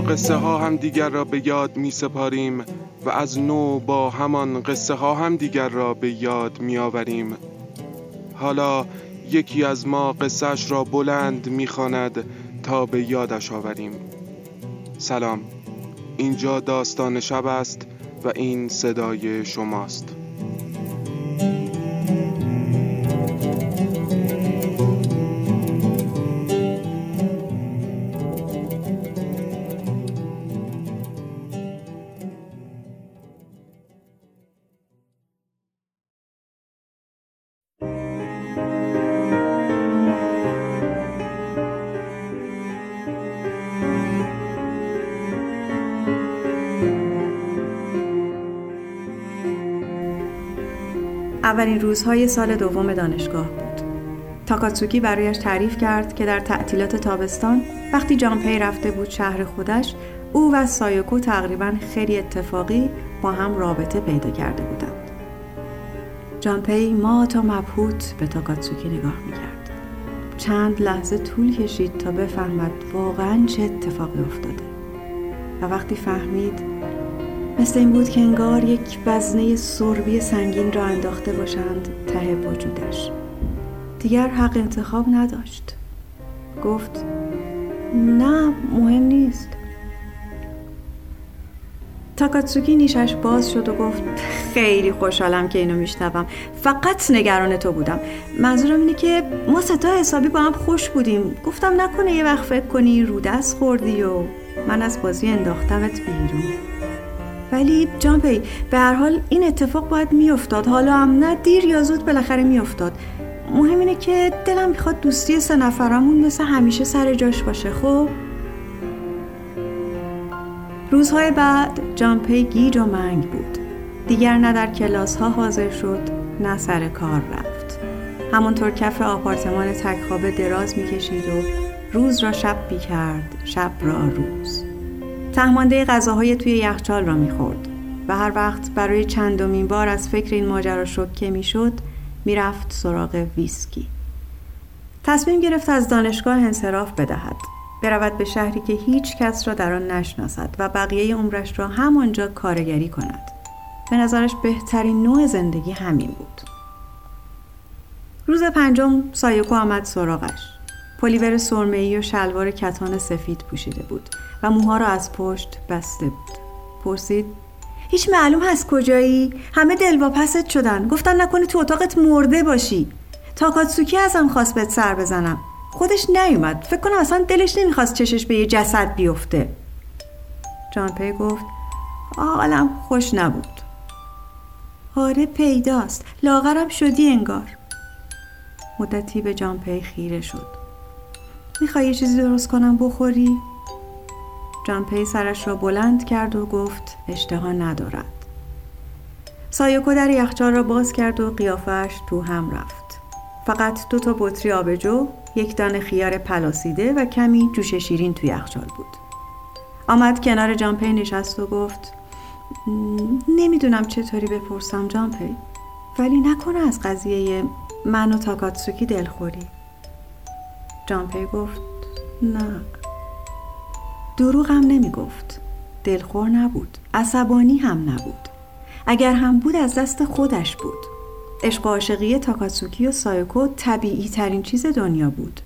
قصه ها هم دیگر را به یاد می سپاریم و از نو با همان قصه ها هم دیگر را به یاد می آوریم حالا یکی از ما قصهش را بلند می‌خواند تا به یادش آوریم. سلام. اینجا داستان شب است و این صدای شماست. اولین روزهای سال دوم دانشگاه بود. تاکاتسوکی برایش تعریف کرد که در تعطیلات تابستان وقتی جانپی رفته بود شهر خودش او و سایوکو تقریبا خیلی اتفاقی با هم رابطه پیدا کرده بودند. جانپی ما تا مبهوت به تاکاتسوکی نگاه می‌کرد. چند لحظه طول کشید تا بفهمد واقعا چه اتفاقی افتاده. و وقتی فهمید مثل این بود که انگار یک وزنه سربی سنگین را انداخته باشند ته وجودش. دیگر حق انتخاب نداشت. گفت نه مهم نیست. تاکاتسوکی نیشش باز شد و گفت خیلی خوشحالم که اینو میشنوم. فقط نگران تو بودم. منظورم اینه که ما ستا حسابی با هم خوش بودیم. گفتم نکنه یه وقت فکر کنی رو دست خوردی و من از بازی انداختمت بیرون. ولی جامپی به هر حال این اتفاق باید میافتاد. حالا هم نه دیر یا زود بالاخره میافتاد. مهم اینه که دلم می‌خواد دوستی سه نفرمون مثل همیشه سر جاش باشه خب؟ روزهای بعد جامپی گیج و منگ بود. دیگر نه در کلاس ها حاضر شد نه سر کار رفت. همونطور کف آپارتمان تکخوابه دراز می‌کشید و روز را شب کرد شب را روز. تهمانده غذاهای توی یخچال را می‌خورد و هر وقت برای چندمین بار از فکر این ماجرا شکه می‌شد می‌رفت سراغ ویسکی. تصمیم گرفت از دانشگاه انصراف بدهد. برود به شهری که هیچ کس را در آن نشناسد و بقیه عمرش را همانجا کارگری کند. به نظرش بهترین نوع زندگی همین بود. روز پنجم سایوکو آمد سراغش. پلیور سرمه‌ای و شلوار کتان سفید پوشیده بود و موها را از پشت بسته بود. پرسید هیچ معلوم هست کجایی؟ همه دلواپست شدن. گفتن نکنه تو اتاقت مرده باشی. تاکاتسوکی ازم خواست بهت سر بزنم. خودش نیومد. فکر کنم اصلا دلش نمی‌خواست چشش به یه جسد بیفته. جانپی گفت حالم خوش نبود. آره پیداست. لاغرم شدی انگار. مدتی به جانپی خیره شد. می‌خوای یه چیزی درست کنم بخوری؟ جانپی سرش را بلند کرد و گفت اشتها ندارد. سایوکو در یخچال را باز کرد و قیافش تو هم رفت. فقط دو تا بطری آبجو یک دانه خیار پلاسیده و کمی جوش شیرین تو یخچال بود. آمد کنار جانپی نشست و گفت نمی‌دونم چطوری بپرسم جانپی ولی نکنه از قضیه من و تاکاتسوکی دلخوری. جانپی گفت نه. دروغ هم نمی گفت دلخور نبود. عصبانی هم نبود. اگر هم بود از دست خودش بود. عشق و عاشقی تاکاتسوکی و سایوکو طبیعی ترین چیز دنیا بود.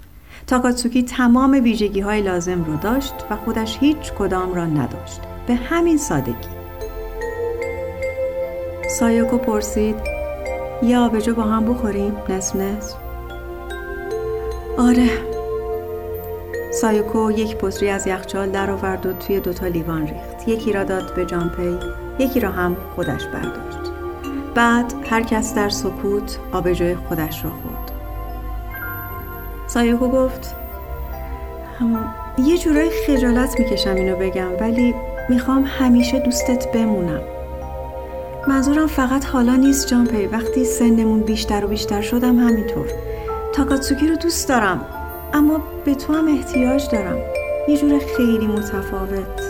تاکاتسوکی تمام ویژگی های لازم رو داشت و خودش هیچ کدام را نداشت. به همین سادگی. سایوکو پرسید یه آبجو با هم بخوریم؟ نصف نصف. آره. سایوکو یک بطری از یخچال در آورد و توی دوتا لیوان ریخت. یکی را داد به جانپی یکی را هم خودش برداشت. بعد هر کس در سکوت آبجوی خودش را خورد. سایوکو گفت یه جورای خجالت می‌کشم اینو بگم ولی می‌خوام همیشه دوستت بمونم. منظورم فقط حالا نیست جانپی وقتی سنمون بیشتر و بیشتر شدم همینطور. تاکاتسوکی رو دوست دارم. اما به تو هم احتیاج دارم. یه جور خیلی متفاوت.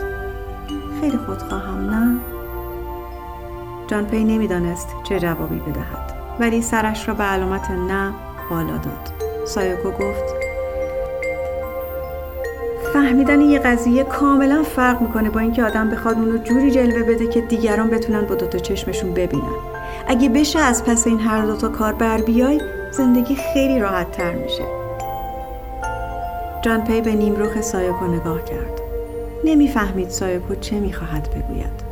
خیلی خودخواهم نه؟ جانپی نمی‌دانست چه جوابی بدهد. ولی سرش را به علامت نه بالا داد. سایوکو گفت فهمیدن یه قضیه کاملا فرق می‌کنه با اینکه آدم بخواد اونو جوری جلوه بده که دیگران بتونن با دوتا چشمشون ببینن. اگه بشه از پس این هر دوتا کار بر بیای زندگی خیلی راحت تر میشه. جان پی به نیمروخ سایوکو نگاه کرد. نمی‌فهمید سایوکو چه می‌خواهد بگوید.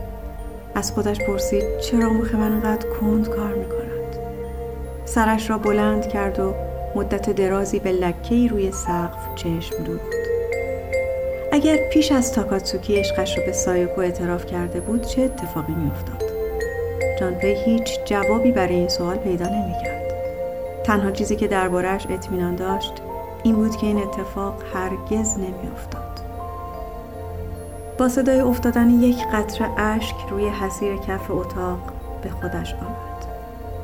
از خودش پرسید چرا مخ من انقدر کند کار می‌کند؟ سرش را بلند کرد و مدت درازی به لکهی روی سقف چشم دوخت. اگر پیش از تاکاتسوکی عشقش رو به سایوکو اعتراف کرده بود چه اتفاقی میافتاد؟ جانپی هیچ جوابی برای این سوال پیدا نمی‌کرد. تنها چیزی که دربارهش اطمینان داشت این بود که این اتفاق هرگز نمیافتاد با صدای افتادن یک قطره اشک روی حسیر کف اتاق به خودش آمد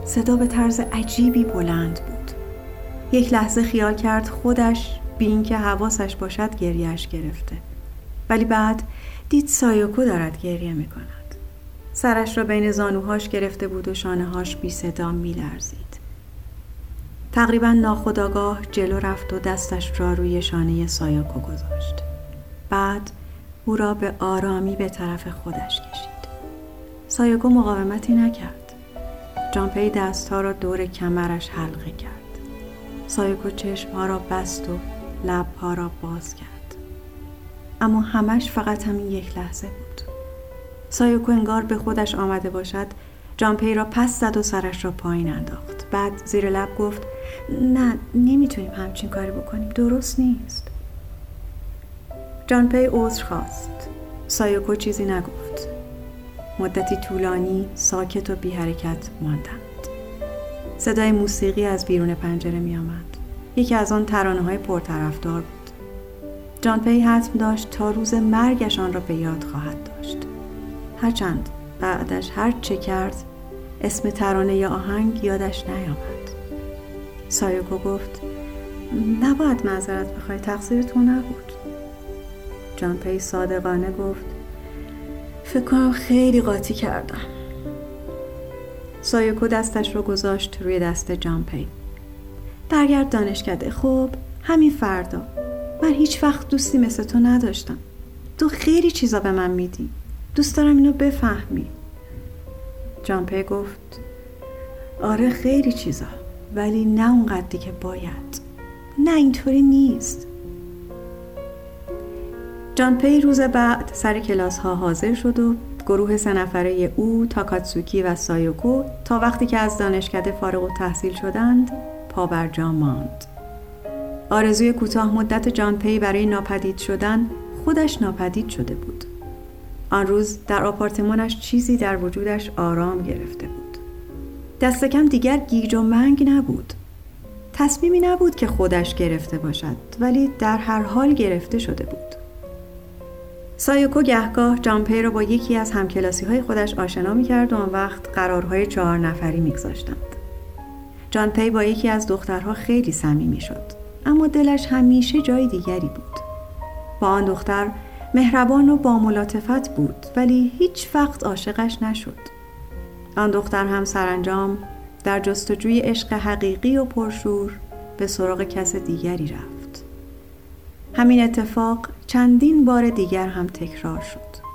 صدا به طرز عجیبی بلند بود یک لحظه خیال کرد خودش بی اینکه حواسش باشد گریه‌ش گرفته ولی بعد دید سایوکو دارد گریه می کند. سرش را بین زانوهاش گرفته بود و شانههاش بی صدا می لرزید. تقریبا ناخودآگاه جلو رفت و دستش را روی شانه سایوکو گذاشت. بعد او را به آرامی به طرف خودش کشید. سایوکو مقاومتی نکرد. جانپی دستها را دور کمرش حلقه کرد. سایوکو چشمها را بست و لبها را باز کرد اما همش فقط همین یک لحظه بود سایوکو انگار به خودش آمده باشد جانپی را پس زد و سرش را پایین انداخت بعد زیر لب گفت نه نمی‌تونیم همچین کاری بکنیم درست نیست جانپی عذر خواست سایوکو چیزی نگفت مدتی طولانی ساکت و بی حرکت ماندند صدای موسیقی از بیرون پنجره می آمد. یکی از آن ترانه های پرطرفدار بود. جان پی حتم داشت تا روز مرگش آن را به یاد خواهد داشت. هرچند بعدش هر چه کرد اسم ترانه یا آهنگ یادش نیامد. سایوکو گفت نباید معذرت بخوای تقصیر تو نبود. جان پی صادقانه گفت فکر کنم خیلی قاطی کردم. سایوکو دستش رو گذاشت روی دست جان پی. برگرد دانشکده خب همین فردا من هیچ وقت دوستی مثل تو نداشتم تو خیلی چیزا به من میدی دوست دارم اینو بفهمی جانپی گفت آره خیلی چیزا ولی نه اونقدری که باید. نه اینطوری نیست. جانپی روز بعد سر کلاس ها حاضر شد و گروه سه نفره او، تاکاتسوکی و سایوکو تا وقتی که از دانشکده فارغ‌التحصیل شدند پا بر جا ماند. آرزوی کوتاه مدت جان پی برای ناپدید شدن خودش ناپدید شده بود. آن روز در آپارتمانش چیزی در وجودش آرام گرفته بود. دست کم دیگر گیج و منگ نبود. تصمیمی نبود که خودش گرفته باشد ولی در هر حال گرفته شده بود. سایوکو گهگاه جانپی را با یکی از همکلاسی های خودش آشنا می کرد و آن وقت قرارهای چهار نفری میگذاشتند. جان پی با یکی از دخترها خیلی صمیمی شد اما دلش همیشه جای دیگری بود. با آن دختر مهربان و با ملاطفت بود ولی هیچ وقت عاشقش نشد. آن دختر هم سرانجام در جستجوی عشق حقیقی و پرشور به سراغ کس دیگری رفت. همین اتفاق چندین بار دیگر هم تکرار شد.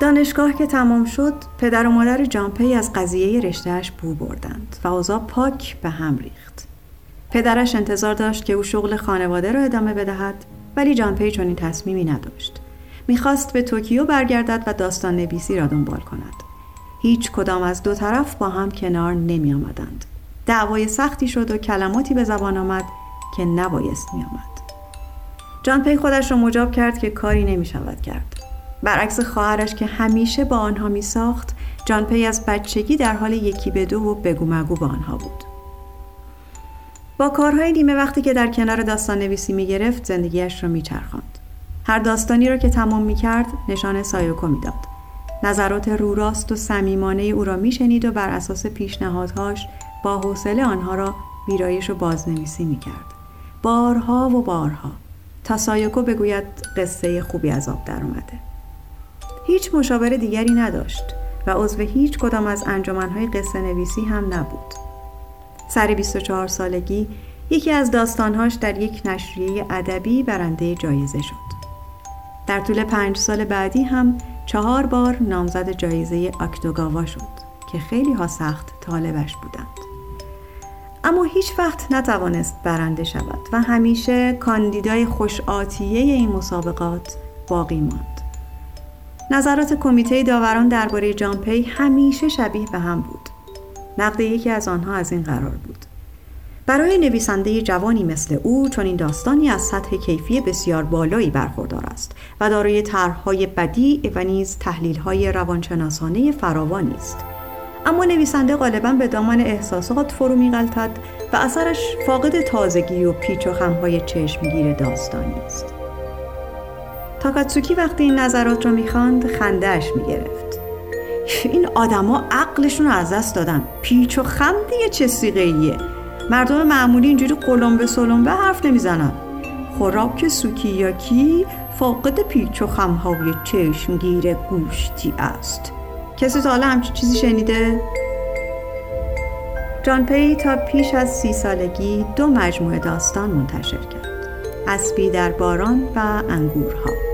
دانشگاه که تمام شد پدر و مادر جانپی از قضیه رشتهش بو بردند و اوضاع پاک به هم ریخت. پدرش انتظار داشت که او شغل خانواده را ادامه بدهد ولی جانپی چنین تصمیمی نداشت می‌خواست به توکیو برگردد و داستان نویسی را دنبال کند هیچ کدام از دو طرف با هم کنار نمی آمدند. دعوای سختی شد و کلماتی به زبان آمد که نبایست می آمد. جان پی خودش را مجاب کرد که کاری نمی شود کرد. برعکس خواهرش که همیشه با آنها می ساخت جان پی از بچگی در حال یکی به دو و بگو مگو با آنها بود. با کارهای نیمه وقتی که در کنار داستان نویسی می گرفت زندگیش را می چرخاند. هر داستانی را که تمام می کرد نشان سایوکو می داد. نظرات رو راست و صمیمانه او را می شنید و بر اساس پیشنهادهاش با حوصله آنها را ویرایش و بازنویسی می کرد. بارها و بارها تا سایوکو بگوید قصه خوبی از آب در اومده. هیچ مشاور دیگری نداشت و عضو هیچ کدام از انجمنهای قصه نویسی هم نبود. سر 24 سالگی یکی از داستانهاش در یک نشریه ادبی برنده جایزه شد. در طول پنج سال بعدی هم چهار بار نامزد جایزه آکتوگاوا شد که خیلی ها سخت طالبش بودند. اما هیچ وقت نتوانست برنده شود و همیشه کاندیدای خوش آتیه این مسابقات باقی ماند. نظرات کمیته داوران درباره جامپی همیشه شبیه به هم بود. نقد یکی از آنها از این قرار بود. برای نویسنده جوانی مثل او چون این داستانی از سطح کیفی بسیار بالایی برخوردار است و دارای طرحهای بدی و نیز تحلیلهای روانشناسانه فراوانی است اما نویسنده غالبا به دامان احساسات فرو میغلطد و اثرش فاقد تازگی و پیچ و خمهای چشمگیر داستانی است. تاکاتسوکی وقتی این نظرات را می‌خواند خندهاش می‌گرفت. این آدما عقلشون رو از دست دادن. پیچ و خم دیگه چه سیغه مردم معمولی اینجوری قلمبه سلمبه حرف نمی‌زنن. خوراک سوکیاکی فاقد پیچ و خمهای چشمگیر گوشتی است. کسی تا حالا همچین چیزی شنیده؟ جان پی تا پیش از سی سالگی دو مجموعه داستان منتشر کرد. اسبی در باران و انگورها.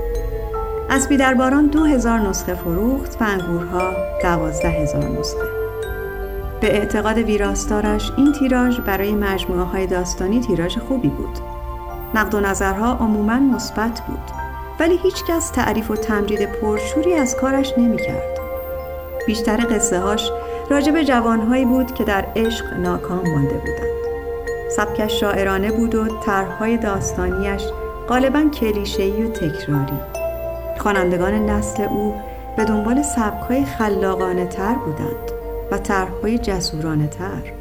اسبی در باران دو هزار نسخه فروخت و انگورها دوازده هزار نسخه به اعتقاد ویراستارش این تیراژ برای مجموعه های داستانی تیراژ خوبی بود. نقد و نظرها عموما مثبت بود ولی هیچکس تعریف و تمجید پرشوری از کارش نمی‌کرد. بیشتر قصه هاش راجع به جوانهایی بود که در عشق ناکام مانده بودند. سبکش شاعرانه بود و طرحهای داستانیش غالبا کلیشه‌ای و تکراری. خوانندگان نسل او به دنبال سبکهای خلاقانه تر بودند. و طرحهای جسورانه تر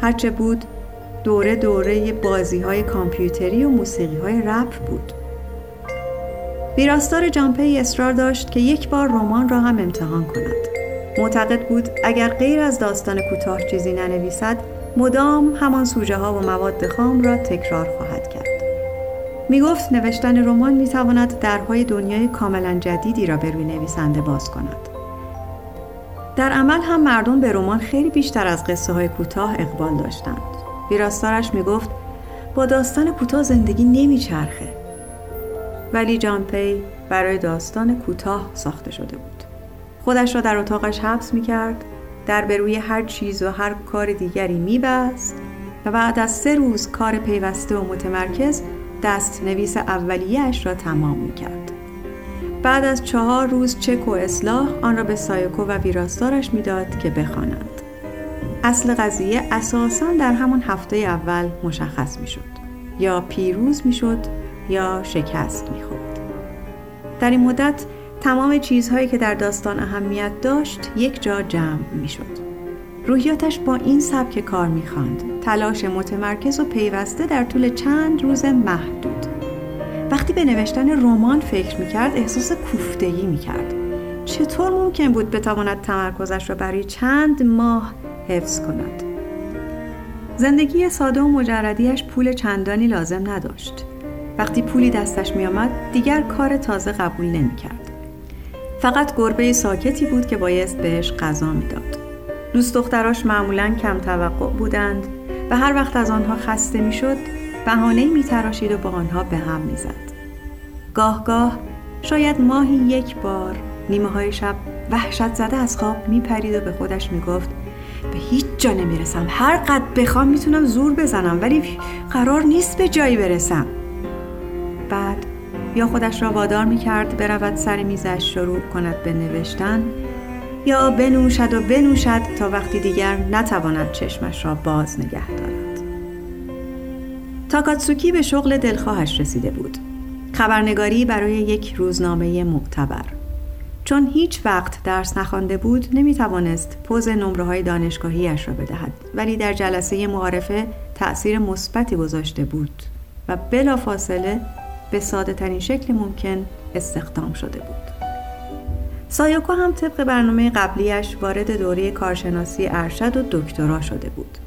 هرچه بود دوره دوره بازی های کامپیوتری و موسیقی های رپ بود ویراستار جامپی اصرار داشت که یک بار رمان را هم امتحان کند معتقد بود اگر غیر از داستان کوتاه چیزی ننویسد مدام همان سوژه ها و مواد خام را تکرار خواهد می گفت نوشتن رمان می تواند درهای دنیای کاملا جدیدی را به روی نویسنده باز کند در عمل هم مردم به رمان خیلی بیشتر از قصه های کوتاه اقبال داشتند. ویراستارش می‌گفت با داستان کوتاه زندگی نمیچرخه. ولی جان پی برای داستان کوتاه ساخته شده بود. خودش را در اتاقش حبس می‌کرد، در به روی هر چیز و هر کار دیگری میبست و بعد از سه روز کار پیوسته و متمرکز دست نویس اولیهش را تمام می‌کرد. بعد از چهار روز چک و اصلاح آن را به سایکو و ویراستارش می‌داد که بخوانند. اصل قضیه اساسا در همان هفته اول مشخص می‌شد یا پیروز می‌شد یا شکست می‌خورد در این مدت تمام چیزهایی که در داستان اهمیت داشت یک جا جمع می‌شد روحیاتش با این سبک کار می‌خواند. تلاش متمرکز و پیوسته در طول چند روز محدود. وقتی به نوشتن رمان فکر می‌کرد احساس کوفتگی می‌کرد. چطور ممکن بود بتواند تمرکزش را برای چند ماه حفظ کند؟ زندگی ساده و مجردیش پول چندانی لازم نداشت. وقتی پولی دستش میآمد دیگر کار تازه قبول نمی‌کرد. فقط گربه ساکتی بود که بایست بهش غذا می‌داد. دوست دختراش معمولا کم توقع بودند و هر وقت از آنها خسته می‌شد بهانه می تراشید و با آنها به هم می‌زد. گاه گاه شاید ماهی یک بار نیمه های شب وحشت زده از خواب می پرید و به خودش می گفت به هیچ جا نمی‌رسم هر قد بخوام می‌تونم زور بزنم ولی قرار نیست به جایی برسم بعد یا خودش را وادار می کرد برود سر میزش شروع کند به نوشتن یا بنوشد و بنوشد تا وقتی دیگر نتواند چشمش را باز نگه دارد. تاکاتسوکی به شغل دلخواهش رسیده بود. خبرنگاری برای یک روزنامه معتبر. چون هیچ وقت درس نخوانده بود نمی توانست پوز نمره های دانشگاهیش را بدهد. ولی در جلسه معارفه تأثیر مثبتی گذاشته بود و بلافاصله به ساده ترین شکل ممکن استخدام شده بود. سایوکو هم طبق برنامه قبلیش وارد دوره کارشناسی ارشد و دکترا شده بود.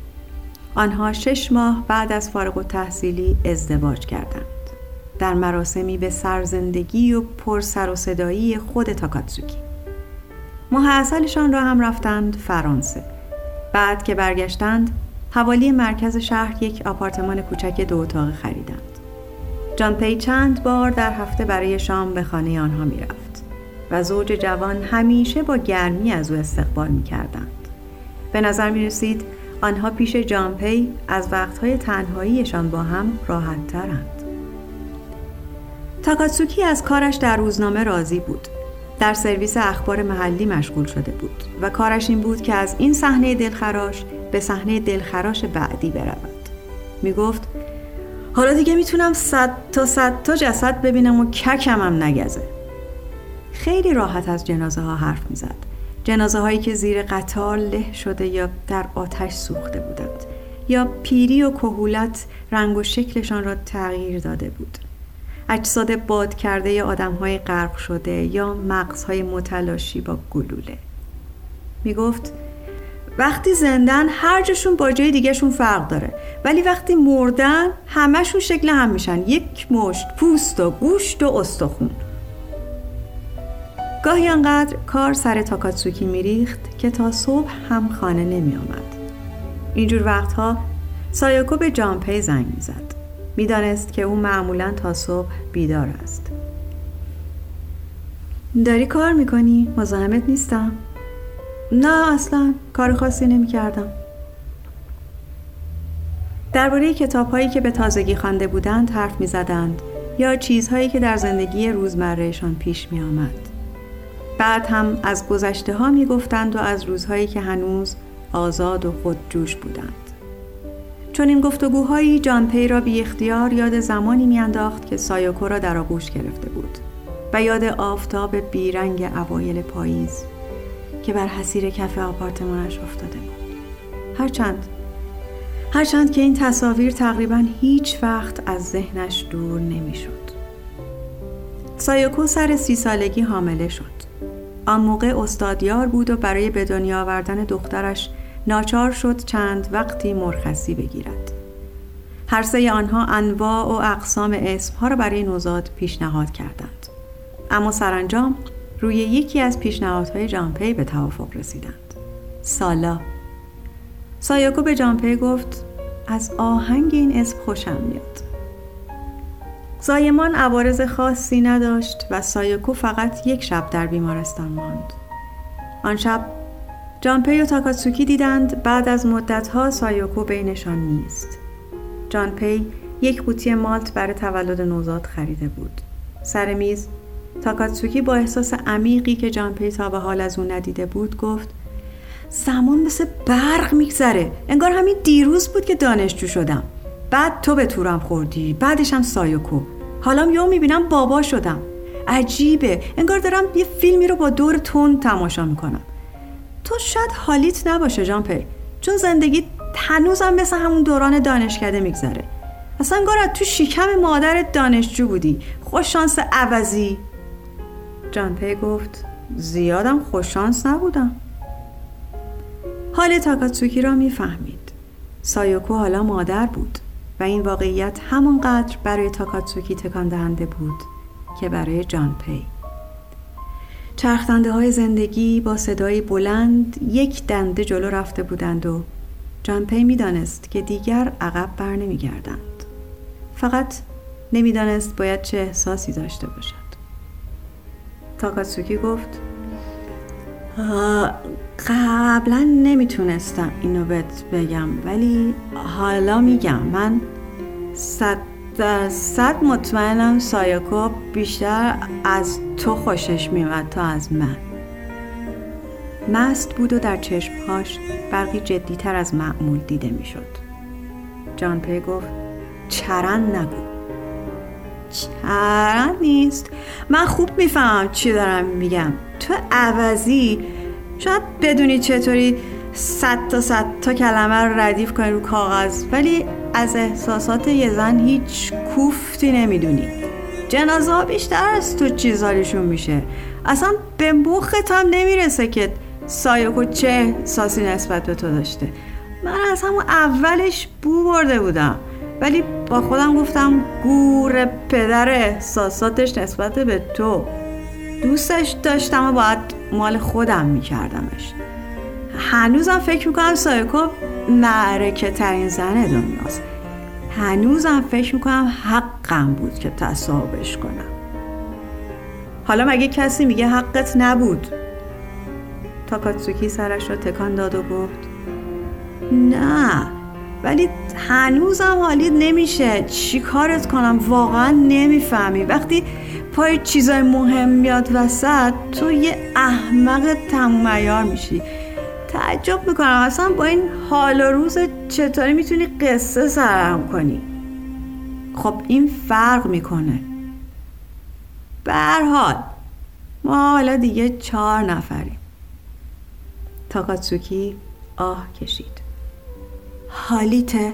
آنها شش ماه بعد از فارغ و تحصیلی ازدواج کردند. در مراسمی به سرزندگی و پر سر و صدایی خود تاکاتسوکی. ماه را هم رفتند فرانسه. بعد که برگشتند حوالی مرکز شهر یک آپارتمان کوچک دو اتاقه خریدند. جان پی چند بار در هفته برای شام به خانه آنها می رفت و زوج جوان همیشه با گرمی از او استقبال می کردند. به نظر می رسید آنها پیش جان پی از وقتهای تنهاییشان با هم راحت ترند. تاکاتسوکی از کارش در روزنامه راضی بود. در سرویس اخبار محلی مشغول شده بود و کارش این بود که از این صحنه دلخراش به صحنه دلخراش بعدی برود. می گفت حالا دیگه می‌تونم صد تا صد تا جسد ببینم و ککم هم نگزه. خیلی راحت از جنازه ها حرف می‌زد. جنازه هایی که زیر قطار له شده یا در آتش سوخته بودند یا پیری و کهولت رنگ و شکلشان را تغییر داده بود. اجساد باد کرده آدم های غرق شده یا مغزهای متلاشی با گلوله می گفت وقتی زندن هر جاشون با جای دیگهشون فرق داره ولی وقتی مردن همهشون شکل هم میشن یک مشت پوست و گوشت و استخون گاهی انقدر کار سر تاکاتسوکی میریخت که تا صبح هم خانه نمی آمد. اینجور وقتها سایوکو به جامپی زنگ می‌زد. می‌دانست که او معمولا تا صبح بیدار است داری کار می‌کنی؟ مزاحمت نیستم؟ نه اصلا کار خاصی نمی کردم درباره کتاب هایی که به تازگی خوانده بودند حرف می زدند یا چیزهایی که در زندگی روزمرهشان پیش می آمد. بعد هم از گذشته ها می گفتند و از روزهایی که هنوز آزاد و خودجوش بودند. چنین گفتگوهایی جان پی را بی اختیار یاد زمانی میانداخت که سایوکو را در آغوش گرفته بود و یاد آفتاب بیرنگ اوایل پاییز که بر حصیر کف آپارتمانش افتاده بود هرچند هرچند که این تصاویر تقریبا هیچ وقت از ذهنش دور نمی‌شد. سایوکو سر سی سالگی حامله شد آن موقع استادیار بود و برای به دنیا آوردن دخترش ناچار شد چند وقتی مرخصی بگیرد. هر سه آنها انواع و اقسام اسمها را برای نوزاد پیشنهاد کردند. اما سرانجام روی یکی از پیشنهادهای جامپی به توافق رسیدند. سالا. سایاکو به جامپی گفت از آهنگ این اسم خوشم میاد. زایمان عوارض خاصی نداشت و سایاکو فقط یک شب در بیمارستان ماند آن شب جانپی و تاکاتسوکی دیدند بعد از مدتها سایوکو بینشان نیست. جانپی یک قوطی مالت برای تولد نوزاد خریده بود. سر میز تاکاتسوکی با احساس عمیقی که جانپی تا به حال از اون ندیده بود گفت زمان مثل برق میگذره انگار همین دیروز بود که دانشجو شدم بعد تو به تورم خوردی بعدش هم سایوکو. حالا یهو می‌بینم بابا شدم. عجیبه. انگار دارم یه فیلمی رو با دور تون تماشا می‌کنم. تو شاید حالیت نباشه جامپی چون زندگی هنوزم مثل همون دوران دانشکده میگذره. اصلا گارد تو شیکم مادرت دانشجو بودی. خوششانس عوضی. جانپی گفت زیادم خوششانس نبودم. حال تاکاتسوکی را می‌فهمید. سایوکو حالا مادر بود. و این واقعیت همانقدر برای تاکاتسوکی تکان دهنده بود که برای جانپی چرخدنده های زندگی با صدایی بلند یک دنده جلو رفته بودند و جانپی می‌دانست که دیگر عقب بر نمی گردند. فقط نمی‌دانست باید چه احساسی داشته باشد. تاکاتسوکی گفت قبلا نمی‌تونستم اینو بهت بگم ولی حالا میگم. من صد صد مطمئنم سایاکو بیشتر از تو خوشش میومد تا از من. مست بود و در چشمهاش برقی جدیتر از معمول دیده می‌شد. جان پی گفت چرند نگو. چرند نیست. من خوب می‌فهمم چی دارم میگم. تو عوضی شاید بدونی چطوری صد تا صد تا کلمه رو ردیف کنی رو کاغذ ولی از احساسات یه زن هیچ کوفتی نمی‌دونی. جنازه ها بیشتر از تو چیزاریشون میشه. اصلا به مخت هم نمی‌رسه که سایکو چه ساسی نسبت به تو داشته. من از همون اولش بو برده بودم ولی با خودم گفتم گور پدر احساساتش نسبت به تو. دوستش داشتم و باید مال خودم میکردمش. هنوزم فکر می‌کنم سایکو معرکه ترین زن دنیاست. هنوزم فکر می‌کنم حقم بود که تصاحبش کنم. حالا مگه کسی میگه حقت نبود؟ تاکاتسوکی سرش رو تکان داد و گفت نه ولی هنوزم حالیت نمیشه. چی کارت کنم؟ واقعا نمی‌فهمی. وقتی پای چیزای مهم میاد وسط تو یه احمق تموم میشی. تعجب می‌کنم. اصلا با این حال و روز چطوری می‌تونی قصه سرم کنی؟ خب این فرق می‌کنه. به حال ما حالا دیگه چهار نفریم. تاکاتسوکی آه کشید. حالیته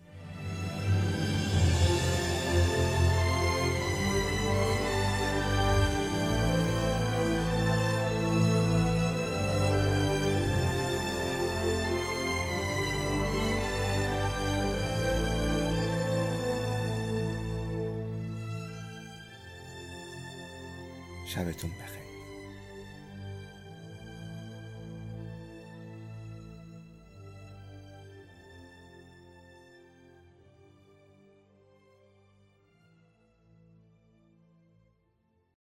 sabes tú.